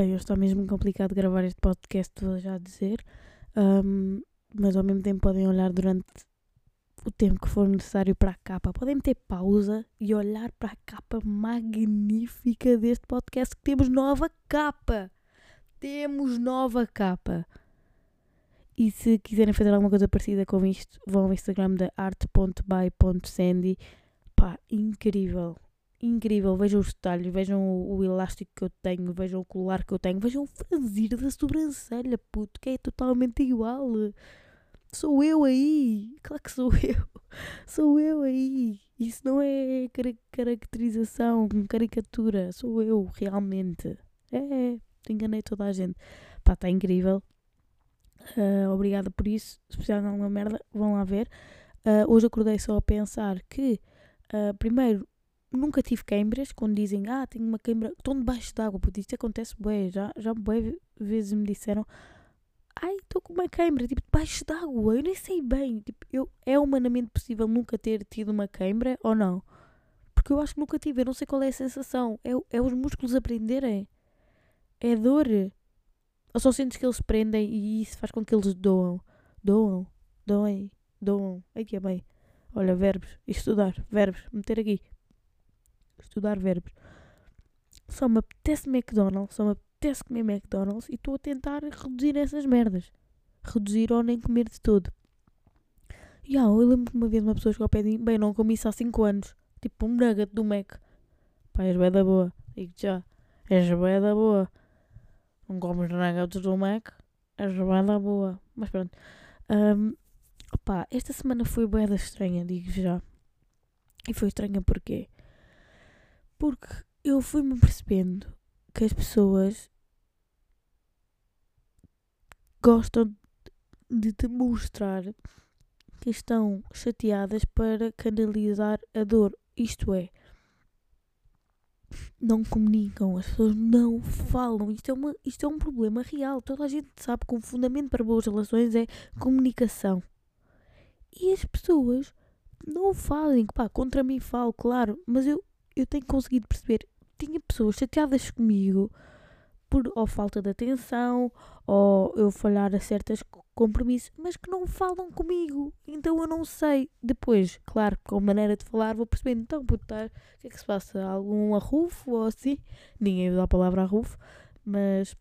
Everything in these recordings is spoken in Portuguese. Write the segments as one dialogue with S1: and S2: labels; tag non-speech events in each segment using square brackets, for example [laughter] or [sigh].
S1: Bem, hoje está mesmo complicado gravar este podcast, vou já dizer. Um, mas ao mesmo tempo podem olhar durante o tempo que for necessário para a capa. Podem meter pausa e olhar para a capa magnífica deste podcast que temos nova capa. Temos nova capa. E se quiserem fazer alguma coisa parecida com isto, vão ao Instagram da art.by.sandy. Pá, incrível. Incrível. Vejam os detalhes, vejam o, o, elástico que eu tenho, vejam o colar que eu tenho, vejam o franzir da sobrancelha, puto, que é totalmente igual. Sou eu aí. Claro que sou [laughs] eu. Sou eu aí. Isso não é car caracterização, caricatura. Sou eu, realmente. É, enganei toda a gente. Pá, está incrível. Uh, obrigada por isso. Se precisarem de alguma merda, vão lá ver. Uh, hoje acordei só a pensar que, uh, primeiro, nunca tive queimbras. Quando dizem, ah, tenho uma queimbra, estão debaixo d'água. Porque isto acontece bem. Já, já bem vezes me disseram, ai, estou com uma queimbra, tipo, debaixo d'água, eu nem sei bem, tipo, eu, é humanamente possível nunca ter tido uma queimbra ou não? Porque eu acho que nunca tive, eu não sei qual é a sensação, é, é os músculos aprenderem, é dor, ou só sentes que eles prendem e isso faz com que eles doam, doam, doem, doam, aqui é bem, olha, verbos, estudar, verbos, meter aqui, estudar verbos, só me apetece McDonald's, só me apetece comer McDonald's e estou a tentar reduzir essas merdas. Reduzir ou nem comer de todo. E ah, eu lembro que uma vez uma pessoa chegou ao pé de mim, bem, não comi isso há 5 anos. Tipo um nugget do Mac. Pá, és bué da boa. Digo já. És bué da boa. Não comes nuggets do Mac. És bué da boa. Mas pronto. Um, opá, esta semana foi bué da estranha, digo já. E foi estranha porquê? Porque eu fui-me percebendo que as pessoas gostam de te mostrar que estão chateadas para canalizar a dor. Isto é, não comunicam, as pessoas não falam. Isto é, uma, isto é um problema real. Toda a gente sabe que o fundamento para boas relações é comunicação. E as pessoas não fazem. Pá, contra mim falo, claro, mas eu, eu tenho conseguido perceber tinha pessoas chateadas comigo por ou falta de atenção ou eu falhar a certos compromissos, mas que não falam comigo. Então eu não sei. Depois, claro, com a maneira de falar, vou perceber. Então, puta, o que é que se passa? Algum arrufo ou assim? Ninguém usa a palavra arrufo, mas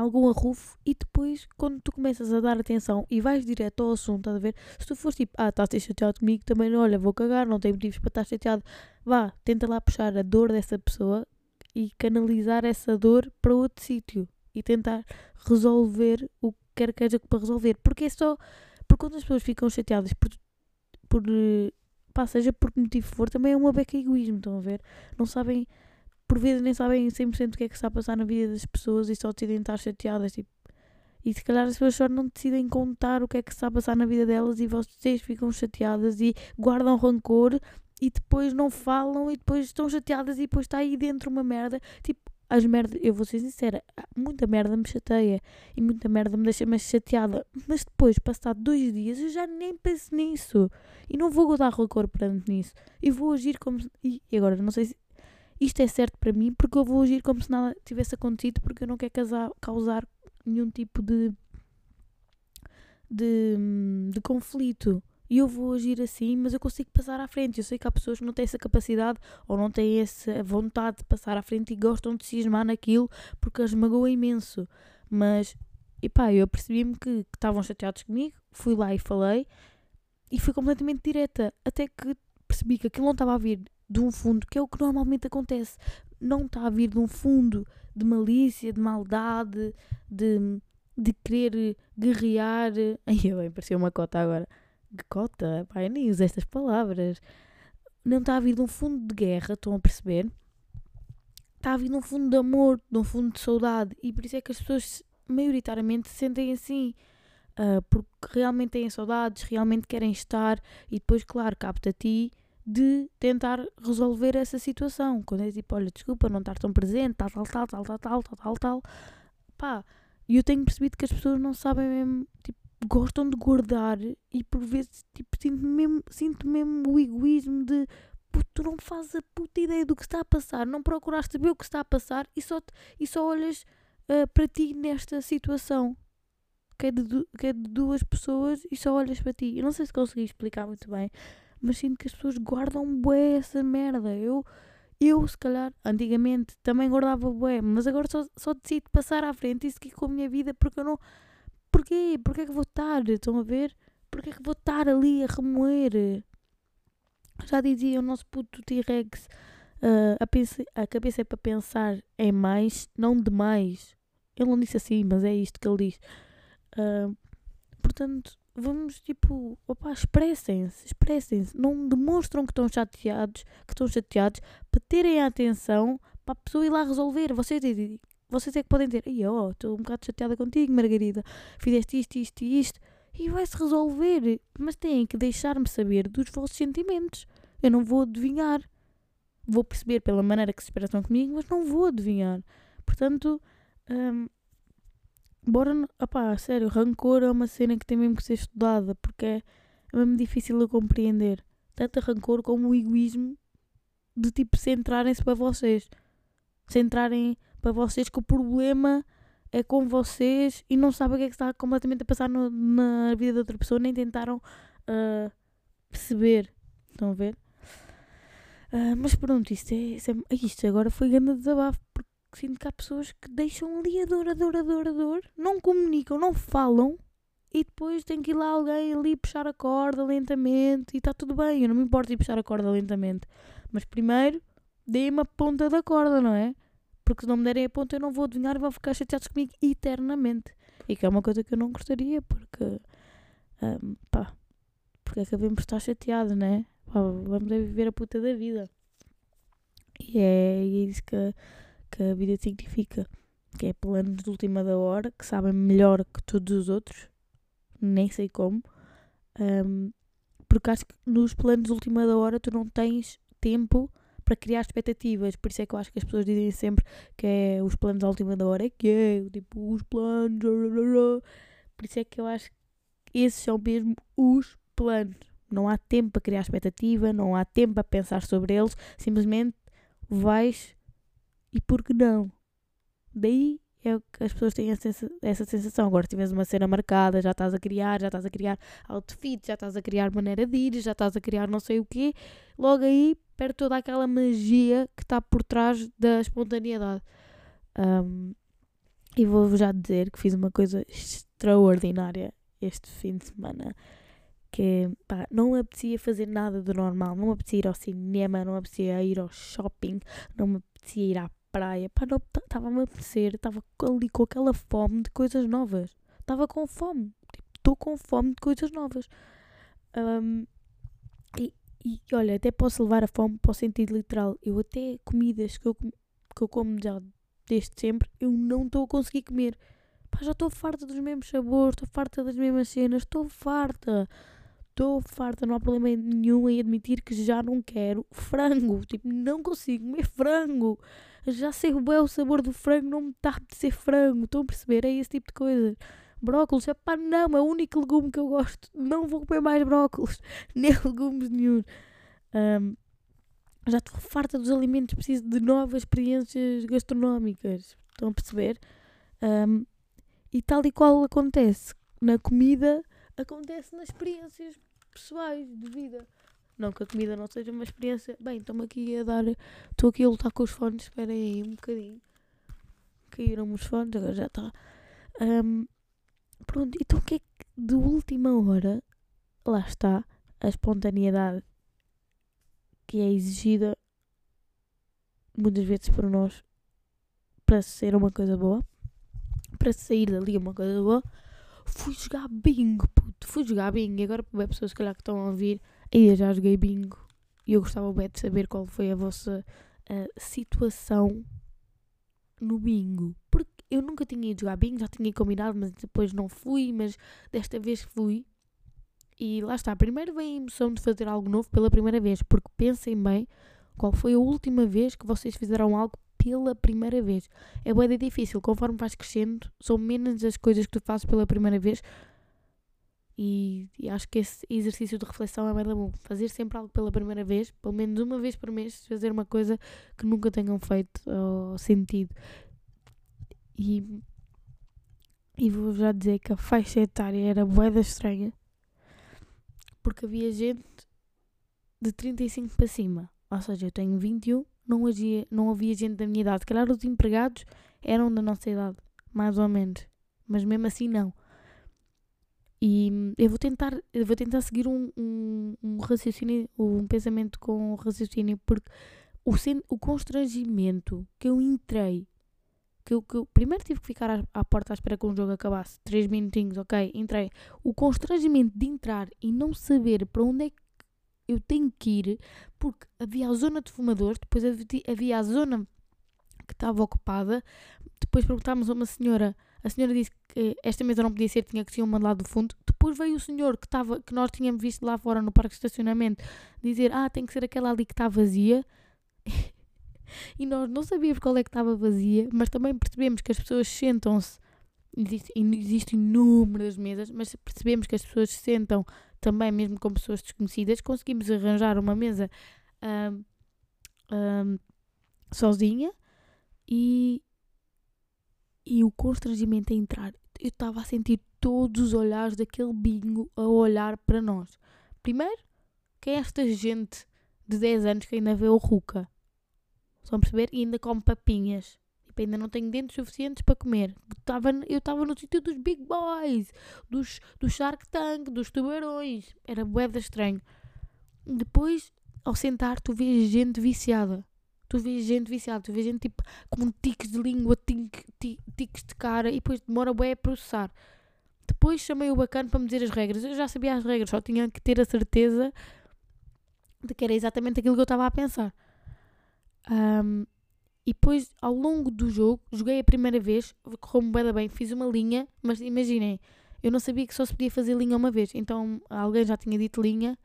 S1: algum arrufo e depois quando tu começas a dar atenção e vais direto ao assunto, estás a ver? Se tu fores tipo, ah, estás a chateado comigo, também olha, vou cagar, não tenho motivos para estar chateado. Vá, tenta lá puxar a dor dessa pessoa e canalizar essa dor para outro sítio e tentar resolver o que quer que seja para resolver. Porque é só. Porque quando as pessoas ficam chateadas por. por pá, seja por que motivo for, também é uma beca egoísmo, estão a ver? Não sabem por vezes nem sabem 100% o que é que está a passar na vida das pessoas e só decidem estar chateadas. Tipo, e se calhar as pessoas só não decidem contar o que é que está a passar na vida delas e vocês ficam chateadas e guardam rancor e depois não falam e depois estão chateadas e depois está aí dentro uma merda. Tipo, as merdas, eu vou ser sincera, muita merda me chateia e muita merda me deixa mais chateada. Mas depois, passado dois dias, eu já nem penso nisso e não vou guardar rancor perante nisso e vou agir como. E agora, não sei se isto é certo para mim porque eu vou agir como se nada tivesse acontecido porque eu não quero casar, causar nenhum tipo de, de, de conflito. E eu vou agir assim, mas eu consigo passar à frente. Eu sei que há pessoas que não têm essa capacidade ou não têm essa vontade de passar à frente e gostam de cismar naquilo porque as magoa imenso. Mas, e pá, eu percebi-me que estavam chateados comigo, fui lá e falei e fui completamente direta. Até que percebi que aquilo não estava a vir de um fundo, que é o que normalmente acontece. Não está a vir de um fundo de malícia, de maldade, de, de querer guerrear. [laughs] Ai, eu bem, parecia uma cota agora. Cota? Pai, nem uso estas palavras. Não está a vir de um fundo de guerra, estão a perceber? Está a vir de um fundo de amor, de um fundo de saudade. E por isso é que as pessoas maioritariamente se sentem assim. Uh, porque realmente têm saudades, realmente querem estar, e depois, claro, capta a ti de tentar resolver essa situação. Quando é tipo, olha, desculpa não estar tão presente, tal, tal, tal, tal, tal, tal, tal, tal, tal. Pá, e eu tenho percebido que as pessoas não sabem mesmo, tipo, gostam de guardar e por vezes, tipo, sinto mesmo, sinto mesmo o egoísmo de, tu não fazes a puta ideia do que está a passar, não procuraste saber o que está a passar e só, e só olhas uh, para ti nesta situação. Que é, de, que é de duas pessoas e só olhas para ti. Eu não sei se consegui explicar muito bem, mas sinto que as pessoas guardam bué essa merda. Eu, eu se calhar, antigamente também guardava bué, mas agora só, só decido passar à frente e seguir com a minha vida porque eu não. Porquê? Porquê é que vou estar? Estão a ver? Porquê é que vou estar ali a remoer? Já dizia o nosso puto T-Rex, uh, a, a cabeça é para pensar em mais, não demais. Ele não disse assim, mas é isto que ele diz. Uh, portanto, vamos tipo, opa, expressem-se, expressem-se. Não demonstram que estão chateados, que estão chateados para terem a atenção para a pessoa ir lá resolver. Vocês, vocês é que podem ter, ai, ó, oh, estou um bocado chateada contigo, Margarida, fizeste isto, isto e isto e vai-se resolver. Mas têm que deixar-me saber dos vossos sentimentos. Eu não vou adivinhar. Vou perceber pela maneira que se expressam comigo, mas não vou adivinhar. Portanto, um, bora. Opá, sério, rancor é uma cena que tem mesmo que ser estudada porque é, é mesmo difícil de compreender. Tanto rancor como o egoísmo de tipo centrarem-se para vocês. Centrarem para vocês que o problema é com vocês e não sabem o que é que está completamente a passar no, na vida de outra pessoa, nem tentaram uh, perceber. Estão a ver? Uh, mas pronto, isto, é, isto, é, isto agora foi grande desabafo, sinto que há pessoas que deixam ali a dor, a dor, a dor, a dor, não comunicam, não falam e depois tem que ir lá alguém ali puxar a corda lentamente e está tudo bem, eu não me importo de puxar a corda lentamente, mas primeiro dê-me a ponta da corda, não é? porque se não me derem a ponta eu não vou adivinhar e vão ficar chateados comigo eternamente. E que é uma coisa que eu não gostaria, porque. Um, pá. Porque acabei por estar chateado, né? Pá, vamos a viver a puta da vida. E é, é isso que, que a vida significa. Que é planos de última da hora, que sabem melhor que todos os outros. Nem sei como. Um, porque acho que nos planos de última da hora tu não tens tempo para criar expectativas. Por isso é que eu acho que as pessoas dizem sempre que é os planos à última da hora, é que é, tipo, os planos. Por isso é que eu acho que esses são mesmo os planos. Não há tempo para criar expectativa, não há tempo para pensar sobre eles, simplesmente vais e por que não? Daí é que as pessoas têm essa sensação. Agora, se tiveres uma cena marcada, já estás a criar, já estás a criar outfit, já estás a criar maneira de ir, já estás a criar não sei o quê, logo aí perde toda aquela magia que está por trás da espontaneidade. Um, e vou-vos já dizer que fiz uma coisa extraordinária este fim de semana. Que pá, não me apetecia fazer nada do normal, não me apetecia ir ao cinema, não me apetecia ir ao shopping, não me apetecia ir à praia. Pá, não estava-me a apetecer, estava ali com aquela fome de coisas novas. Estava com fome, estou tipo, com fome de coisas novas. Um, e, e olha, até posso levar a fome para o sentido literal. Eu até comidas que eu, que eu como já desde sempre, eu não estou a conseguir comer. Pá, já estou farta dos mesmos sabores, estou farta das mesmas cenas, estou farta. Estou farta, não há problema nenhum em admitir que já não quero frango. Tipo, não consigo comer frango. Já sei o o sabor do frango, não me está a ser frango. Estão a perceber? É esse tipo de coisa. Brócolis, pá, não, é o único legume que eu gosto. Não vou comer mais brócolis, [laughs] nem legumes nenhum. Um, já estou farta dos alimentos, preciso de novas experiências gastronómicas. Estão a perceber? Um, e tal e qual acontece na comida, acontece nas experiências pessoais de vida. Não que a comida não seja uma experiência. Bem, estou-me aqui a dar. Estou aqui a lutar com os fones, esperem aí um bocadinho. Caíram-me os fones, agora já está. Um, Pronto, então o que é que de última hora, lá está, a espontaneidade que é exigida muitas vezes por nós para ser uma coisa boa, para sair dali uma coisa boa, fui jogar bingo, puto, fui jogar bingo. E agora para pessoas que calhar que estão a ouvir, eu já joguei bingo e eu gostava bem de saber qual foi a vossa uh, situação no bingo. Porque eu nunca tinha ido jogar bingo, já tinha combinado, mas depois não fui, mas desta vez fui. E lá está, primeiro vem a emoção de fazer algo novo pela primeira vez, porque pensem bem qual foi a última vez que vocês fizeram algo pela primeira vez. É bem difícil, conforme vais crescendo, são menos as coisas que tu fazes pela primeira vez E, e, acho que esse exercício de reflexão é bem bom. Fazer sempre algo pela primeira vez, pelo menos uma vez por mês, fazer uma coisa que nunca tenham feito ou sentido. E, e vou já dizer que a faixa etária era boeda estranha, porque havia gente de 35 para cima. Ou seja, eu tenho 21, não havia, não havia gente da minha idade. Se calhar os empregados eram da nossa idade, mais ou menos. Mas mesmo assim, não. E eu vou tentar, eu vou tentar seguir um, um, um raciocínio, um pensamento com raciocínio, porque o, o constrangimento que eu entrei, que eu, que eu primeiro tive que ficar à, à porta à espera que o jogo acabasse, três minutinhos, ok, entrei. O constrangimento de entrar e não saber para onde é que eu tenho que ir, porque havia a zona de fumadores, depois havia a zona que estava ocupada, depois perguntámos a uma senhora a senhora disse que esta mesa não podia ser, tinha que ser uma lá do fundo. Depois veio o senhor que, tava, que nós tínhamos visto lá fora no parque de estacionamento dizer: Ah, tem que ser aquela ali que está vazia. [laughs] e nós não sabíamos qual é que estava vazia, mas também percebemos que as pessoas sentam-se. Existem, existem inúmeras mesas, mas percebemos que as pessoas se sentam também, mesmo com pessoas desconhecidas. Conseguimos arranjar uma mesa um, um, sozinha e, e o constrangimento a entrar. Eu estava a sentir todos os olhares daquele bingo a olhar para nós. Primeiro, quem é esta gente de 10 anos que ainda vê o Ruca? Estão a perceber? E ainda come papinhas. Tipo, ainda não tenho dentes suficientes para comer. Tava, eu estava no sítio dos big boys, dos, do Shark Tank, dos tubarões. Era boeda estranho. Depois, ao sentar, tu vês gente viciada. Tu vês gente viciada, tu vês gente tipo com tiques de língua, tiques de cara e depois demora bem a processar. Depois chamei o bacana para me dizer as regras. Eu já sabia as regras, só tinha que ter a certeza de que era exatamente aquilo que eu estava a pensar. Um, e depois, ao longo do jogo, joguei a primeira vez, correu-me bem, bem, fiz uma linha, mas imaginem, eu não sabia que só se podia fazer linha uma vez. Então alguém já tinha dito linha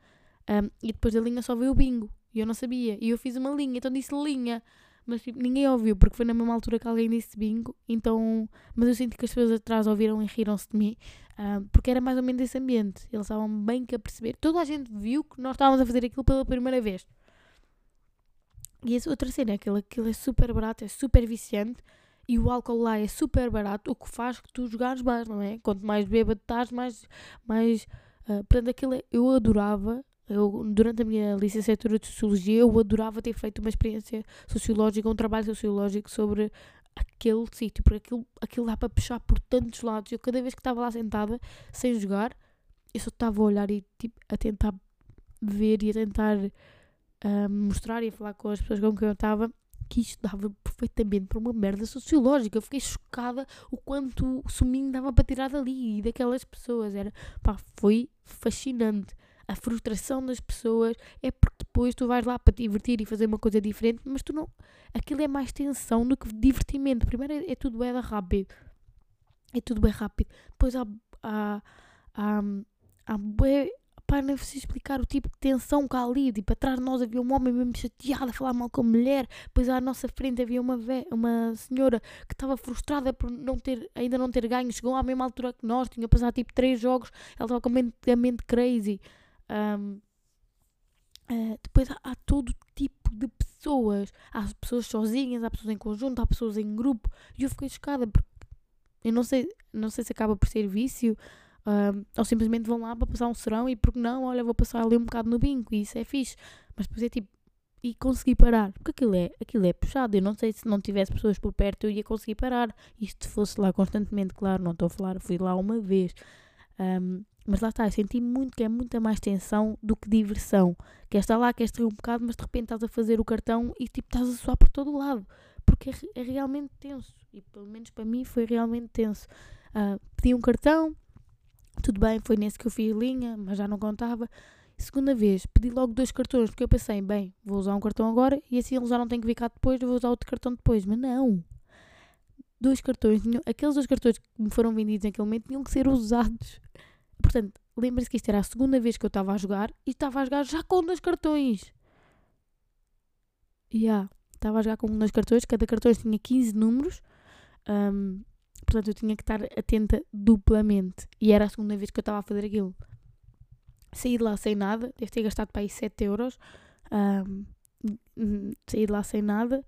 S1: um, e depois da linha só veio o bingo. E eu não sabia. E eu fiz uma linha, então disse linha. Mas tipo, ninguém ouviu, porque foi na mesma altura que alguém disse bingo. Então, mas eu senti que as pessoas atrás ouviram e riram-se de mim, uh, porque era mais ou menos esse ambiente. Eles estavam bem que a perceber. Toda a gente viu que nós estávamos a fazer aquilo pela primeira vez. E essa outra cena que aquilo é super barato, é super viciante e o álcool lá é super barato, o que faz que tu jogares mais, não é? Quanto mais bêbado estás, mais. mais uh, portanto, aquilo é, eu adorava eu, durante a minha licenciatura de Sociologia, eu adorava ter feito uma experiência sociológica, um trabalho sociológico sobre aquele sítio, porque aquilo, aquilo dá para puxar por tantos lados. Eu, cada vez que estava lá sentada, sem jogar, eu só estava a olhar e tipo, a tentar ver e a tentar uh, mostrar e a falar com as pessoas com quem eu estava que isto dava perfeitamente para uma merda sociológica. Eu fiquei chocada o quanto o suminho dava para tirar dali e daquelas pessoas. Era, pá, foi fascinante a frustração das pessoas é porque depois tu vais lá para te divertir e fazer uma coisa diferente, mas tu não. Aquilo é mais tensão do que divertimento. Primeiro é, é tudo bem rápido. É tudo bem rápido. Depois há. há, há, há bem, pá, não sei explicar o tipo de tensão que há ali. Tipo, atrás de nós havia um homem mesmo chateado a falar mal com a mulher. Depois à nossa frente havia uma, ve uma senhora que estava frustrada por não ter, ainda não ter ganho. Chegou à mesma altura que nós, tinha passado tipo três jogos. Ela estava completamente crazy. Um, uh, depois há, há, todo tipo de pessoas. Há pessoas sozinhas, há pessoas em conjunto, há pessoas em grupo. E eu fiquei chocada porque eu não sei, não sei se acaba por ser vício. Um, ou simplesmente vão lá para passar um serão e porque não, olha, vou passar ali um bocado no binco e isso é fixe. Mas depois é tipo, e consegui parar. Porque aquilo é, aquilo é puxado. Eu não sei se não tivesse pessoas por perto eu ia conseguir parar. Se fosse lá constantemente, claro, não estou a falar, fui lá uma vez. Um, mas lá está, eu senti muito que é muita mais tensão do que diversão. Que é estar lá, queres ter um bocado, mas de repente estás a fazer o cartão e tipo estás a suar por todo lado. Porque é, é realmente tenso. E pelo menos para mim foi realmente tenso. Uh, pedi um cartão, tudo bem, foi nesse que eu fiz linha, mas já não contava. Segunda vez, pedi logo dois cartões, porque eu pensei, bem, vou usar um cartão agora e assim eles já não têm que vir cá depois, vou usar outro cartão depois. Mas não! Dois cartões, aqueles dois cartões que me foram vendidos naquele momento tinham que ser usados. Portanto, lembre-se que isto era a segunda vez que eu estava a jogar e estava a jogar já com dois cartões. Já, yeah, estava a jogar com dois cartões, cada cartão tinha 15 números. Um, Portanto, eu tinha que estar atenta duplamente. E era a segunda vez que eu estava a fazer aquilo. Saí de lá sem nada, devo ter gastado para aí 7 euros. Um, saí de lá sem nada,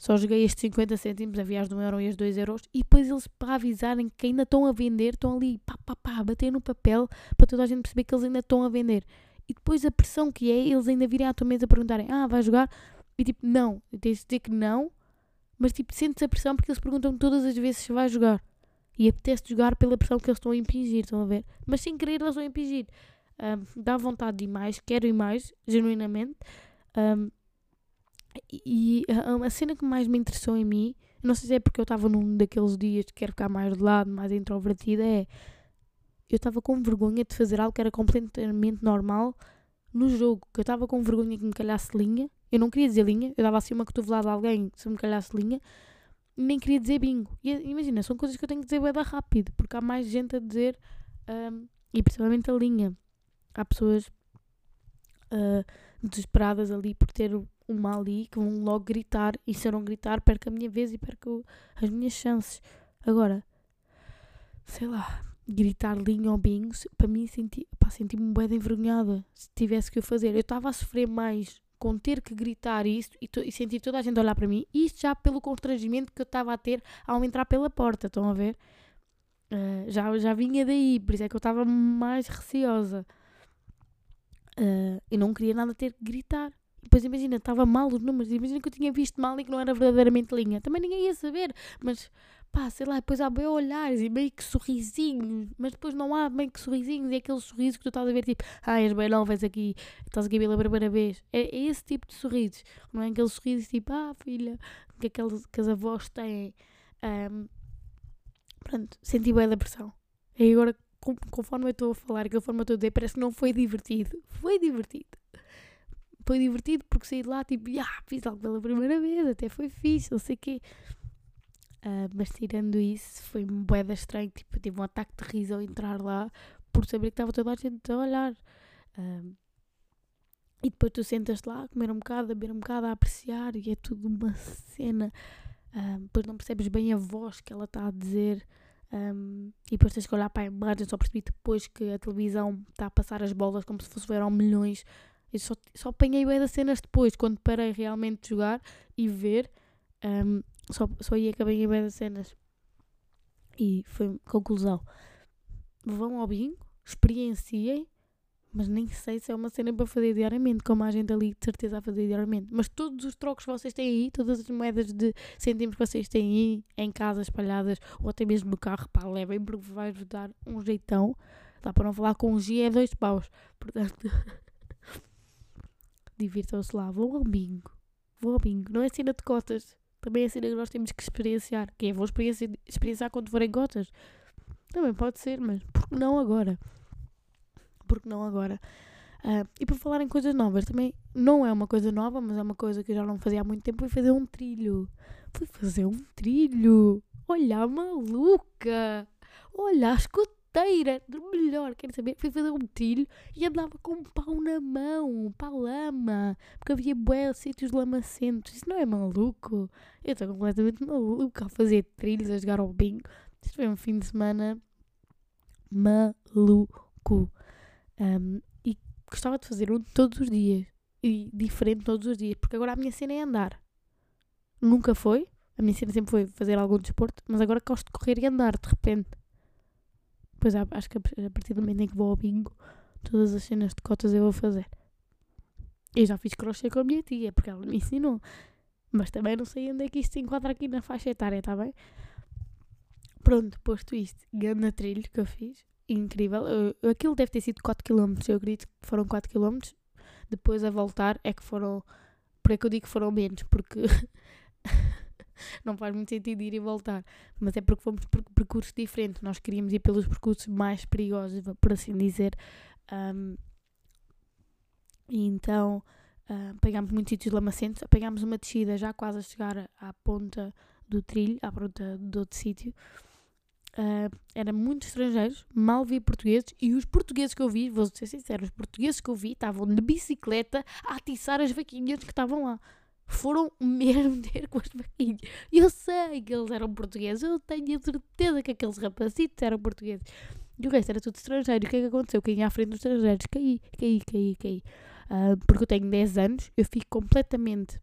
S1: só joguei estes 50 cêntimos, havia as de 1 euro e as 2 euros, e depois eles, para avisarem que ainda estão a vender, estão ali, pá, pá, pá, a bater no papel, para toda a gente perceber que eles ainda estão a vender. E depois a pressão que é, eles ainda virem à tua mesa perguntarem, ah, vai jogar? E tipo, não, tens de dizer que não, mas tipo, sentes a pressão porque eles perguntam todas as vezes se vai jogar. E apetece jogar pela pressão que eles estão a impingir, estão a ver? Mas sem querer eles a impingir. Um, dá vontade de ir mais, quero ir mais, genuinamente. Um, e a, a, cena que mais me interessou em mim, não sei se é porque eu estava num daqueles dias que quero ficar mais de lado, mais introvertida, é eu estava com vergonha de fazer algo que era completamente normal no jogo, que eu estava com vergonha que me calhasse linha. Eu não queria dizer linha, eu dava assim uma cotovelada a alguém se me calhasse linha, nem queria dizer bingo. E imagina, são coisas que eu tenho que dizer bem rápido, porque há mais gente a dizer, um, e principalmente a linha. Há pessoas uh, desesperadas ali por ter uma ali que vão logo gritar, e se eu não gritar, perco a minha vez e perco as minhas chances. Agora, sei lá, gritar linha ou bingos, para mim senti, senti-me bem envergonhada se tivesse que o fazer. Eu estava a sofrer mais com ter que gritar isto e, e, sentir toda a gente olhar para mim, isto já pelo constrangimento que eu estava a ter ao entrar pela porta, estão a ver? Uh, já, já vinha daí, por isso é que eu estava mais receosa. Uh, eu não queria nada ter que gritar. Depois imagina, estava mal os números, imagina que eu tinha visto mal e que não era verdadeiramente linha. Também ninguém ia saber, mas pá, sei lá, depois há bem olhares e meio que sorrisinhos, mas depois não há meio que sorrisinhos, é aquele sorriso que tu estás a ver tipo, ah, és bem não, vês aqui, estás aqui pela primeira vez. É, é, esse tipo de sorrisos, não é aquele sorriso tipo, ah, filha, que, aqueles, que as avós têm. Um, pronto, senti bem da pressão. E agora, conforme eu estou a falar, conforme eu estou a dizer, parece que não foi divertido. Foi divertido. Foi divertido porque saí de lá tipo, ah, fiz algo pela primeira vez, até foi fixe, não sei o quê. Uh, mas tirando isso, foi um boeda estranho. Tipo, tive um ataque de riso ao entrar lá por saber que estava toda a gente a olhar. Uh, e depois tu sentas lá a comer um bocado, a beber um bocado, a apreciar e é tudo uma cena. Uh, depois não percebes bem a voz que ela está a dizer. Um, e depois tens que olhar para a imagem. Só percebi depois que a televisão está a passar as bolas como se fosse eram milhões. Eu só, só apanhei bem das cenas depois, quando parei realmente de jogar e ver. Um, só, só ia acabei em bem das cenas. E foi conclusão. Vão ao bingo, experienciem, mas nem sei se é uma cena para fazer diariamente, como a gente ali de certeza a fazer diariamente. Mas todos os trocos que vocês têm aí, todas as moedas de centímetros que vocês têm aí, em casa espalhadas, ou até mesmo no carro, pá, levem, porque vai-vos dar um jeitão. Dá para não falar com um G é dois paus. Portanto, [laughs] divirtam-se lá, vão ao bingo. Vão ao bingo. Não é cena de cotas também é cena que nós temos que experienciar. Que é, vou experienciar, quando forem gotas. Também pode ser, mas por que não agora? Por que não agora? Uh, e por falar em coisas novas, também não é uma coisa nova, mas é uma coisa que eu já não fazia há muito tempo. Fui fazer um trilho. Fui fazer um trilho. Olha, maluca! Olha, escuta inteira, do melhor, quero saber. Fui fazer um trilho e andava com um pau na mão, pau lama, porque havia bué sítios lamacentos. Isso não é maluco? Eu estou completamente maluca a fazer trilhos, a jogar ao bingo. Isto foi um fim de semana maluco. Um, e gostava de fazer um todos os dias. E diferente todos os dias, porque agora a minha cena é andar. Nunca foi. A minha cena sempre foi fazer algum desporto, mas agora gosto de correr e andar de repente. Pois acho que a partir do momento em que vou ao bingo, todas as cenas de cotas eu vou fazer. Eu já fiz crochê com a minha tia, porque ela me ensinou. Mas também não sei onde é que isto se enquadra aqui na faixa etária, está bem? Pronto, posto isto, grande trilho que eu fiz, incrível. Eu, aquilo deve ter sido 4km, eu acredito que foram 4km. Depois a voltar é que foram. Por é que eu digo que foram menos, porque [laughs] [laughs] não faz muito sentido ir e voltar. Mas é porque fomos por percursos diferentes. Nós queríamos ir pelos percursos mais perigosos, por assim dizer. Um, e então uh, pegámos muitos sítios lamacentos. Pegámos uma descida já quase a chegar à ponta do trilho, à ponta do outro sítio. Uh, era muitos estrangeiros, mal vi portugueses e os portugueses que eu vi, vou ser sincero, os portugueses que eu vi estavam de bicicleta a atiçar as vaquinhas que estavam lá. Foram [laughs] mesmo ter com as vaquinhas. Eu sei que eles eram portugueses, eu tenho a certeza que aqueles rapazitos eram portugueses. E o resto era tudo estrangeiro. O que é que aconteceu? Ia à frente dos estrangeiros? Caí, caí, caí, caí. Uh, porque eu tenho 10 anos, eu fico completamente.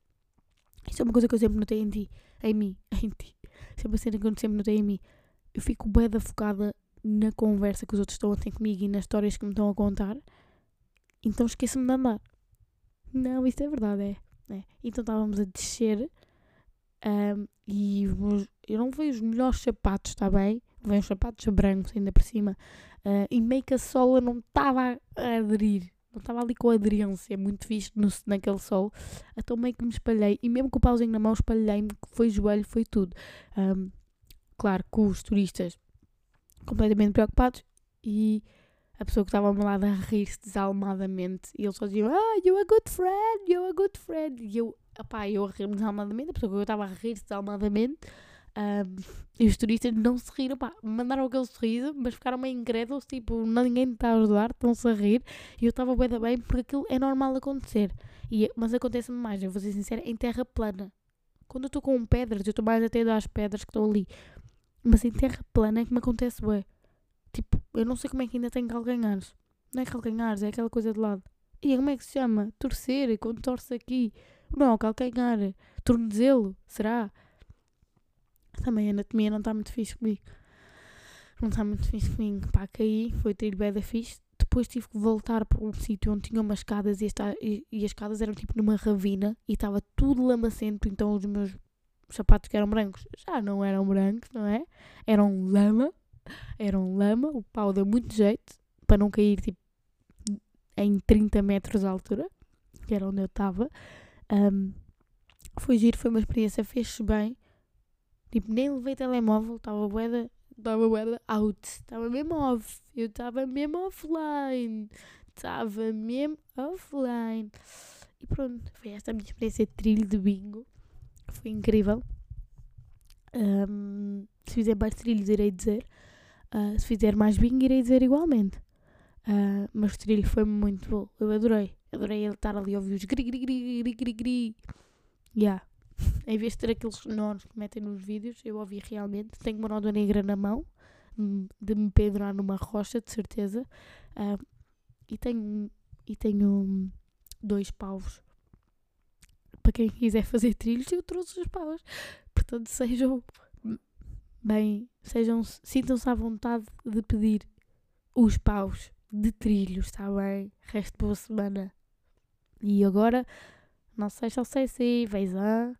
S1: Isso é uma coisa que eu sempre notei em ti, em mim, [laughs] em ti. Isso é que eu sempre notei em mim. Eu fico bem focada na conversa que os outros estão a ter comigo e nas histórias que me estão a contar. Então esqueço-me de andar. Não, isso é verdade, é. É. Então estávamos a descer um, e eu não vejo os melhores sapatos, está bem? Veio uns sapatos brancos ainda por cima uh, e meio que a sola não estava a aderir. Não estava ali com aderência muito fixe no, naquele sol. Então meio que me espalhei. E mesmo com o pauzinho na mão, espalhei-me. Foi joelho, foi tudo. Um, claro, com os turistas completamente preocupados. E a pessoa que estava ao meu lado a rir-se desalmadamente. E eles só diziam, ah, you're a good friend, you're a good friend. E eu, opá, eu a rir-me desalmadamente. A pessoa que eu estava a rir-se desalmadamente. Um, e os turistas não se riram, pá, mandaram aquele sorriso, mas ficaram meio incrédulos, tipo, ninguém está a ajudar, estão-se a rir. E eu estava bem, bem, porque aquilo é normal acontecer. E, mas acontece-me mais, eu vou ser sincera, em terra plana. Quando eu estou com pedras, eu estou mais até das pedras que estão ali. Mas em terra plana é que me acontece, ué. Tipo, eu não sei como é que ainda tenho calcanhares. Não é calcanhares, é aquela coisa de lado. E como é que se chama? Torcer, quando torce aqui. Não, calcanhar. Tornozelo, será? Também a anatomia não está muito fixe comigo. Não está muito fixe comigo. Pá, caí, foi ter bem da fixe. Depois tive que voltar para um sítio onde tinha umas escadas e, esta, e, e, as escadas eram tipo numa ravina e estava tudo lamacento. Então os meus sapatos que eram brancos já não eram brancos, não é? Eram lama. Eram lama. O pau deu muito jeito para não cair tipo em 30 metros de altura, que era onde eu estava. Um, foi giro, foi uma experiência, fez-se bem. Tipo, nem levei telemóvel, estava boeda, estava boeda out, estava mesmo off, eu estava mesmo offline, estava mesmo offline. E pronto, foi esta a minha experiência de trilho de bingo, foi incrível. Um, se fizer mais trilhos, irei dizer. Uh, se fizer mais bingo, irei dizer igualmente. Uh, mas o trilho foi muito bom, eu adorei. Adorei ele estar ali a ouvir os gri gri gri gri gri gri. Yeah [laughs] em vez de ter aqueles nós que metem nos vídeos, eu ouvi realmente. Tenho uma nódoa negra na mão, hum, de me pendurar numa rocha, de certeza. Uh, e tenho, e tenho dois paus. Para quem quiser fazer trilhos, eu trouxe os paus. Portanto, [laughs] sejam bem, sejam, sintam-se à vontade de pedir os paus de trilhos, está bem? Resto boa semana. E agora, não sei se eu sei se, veja.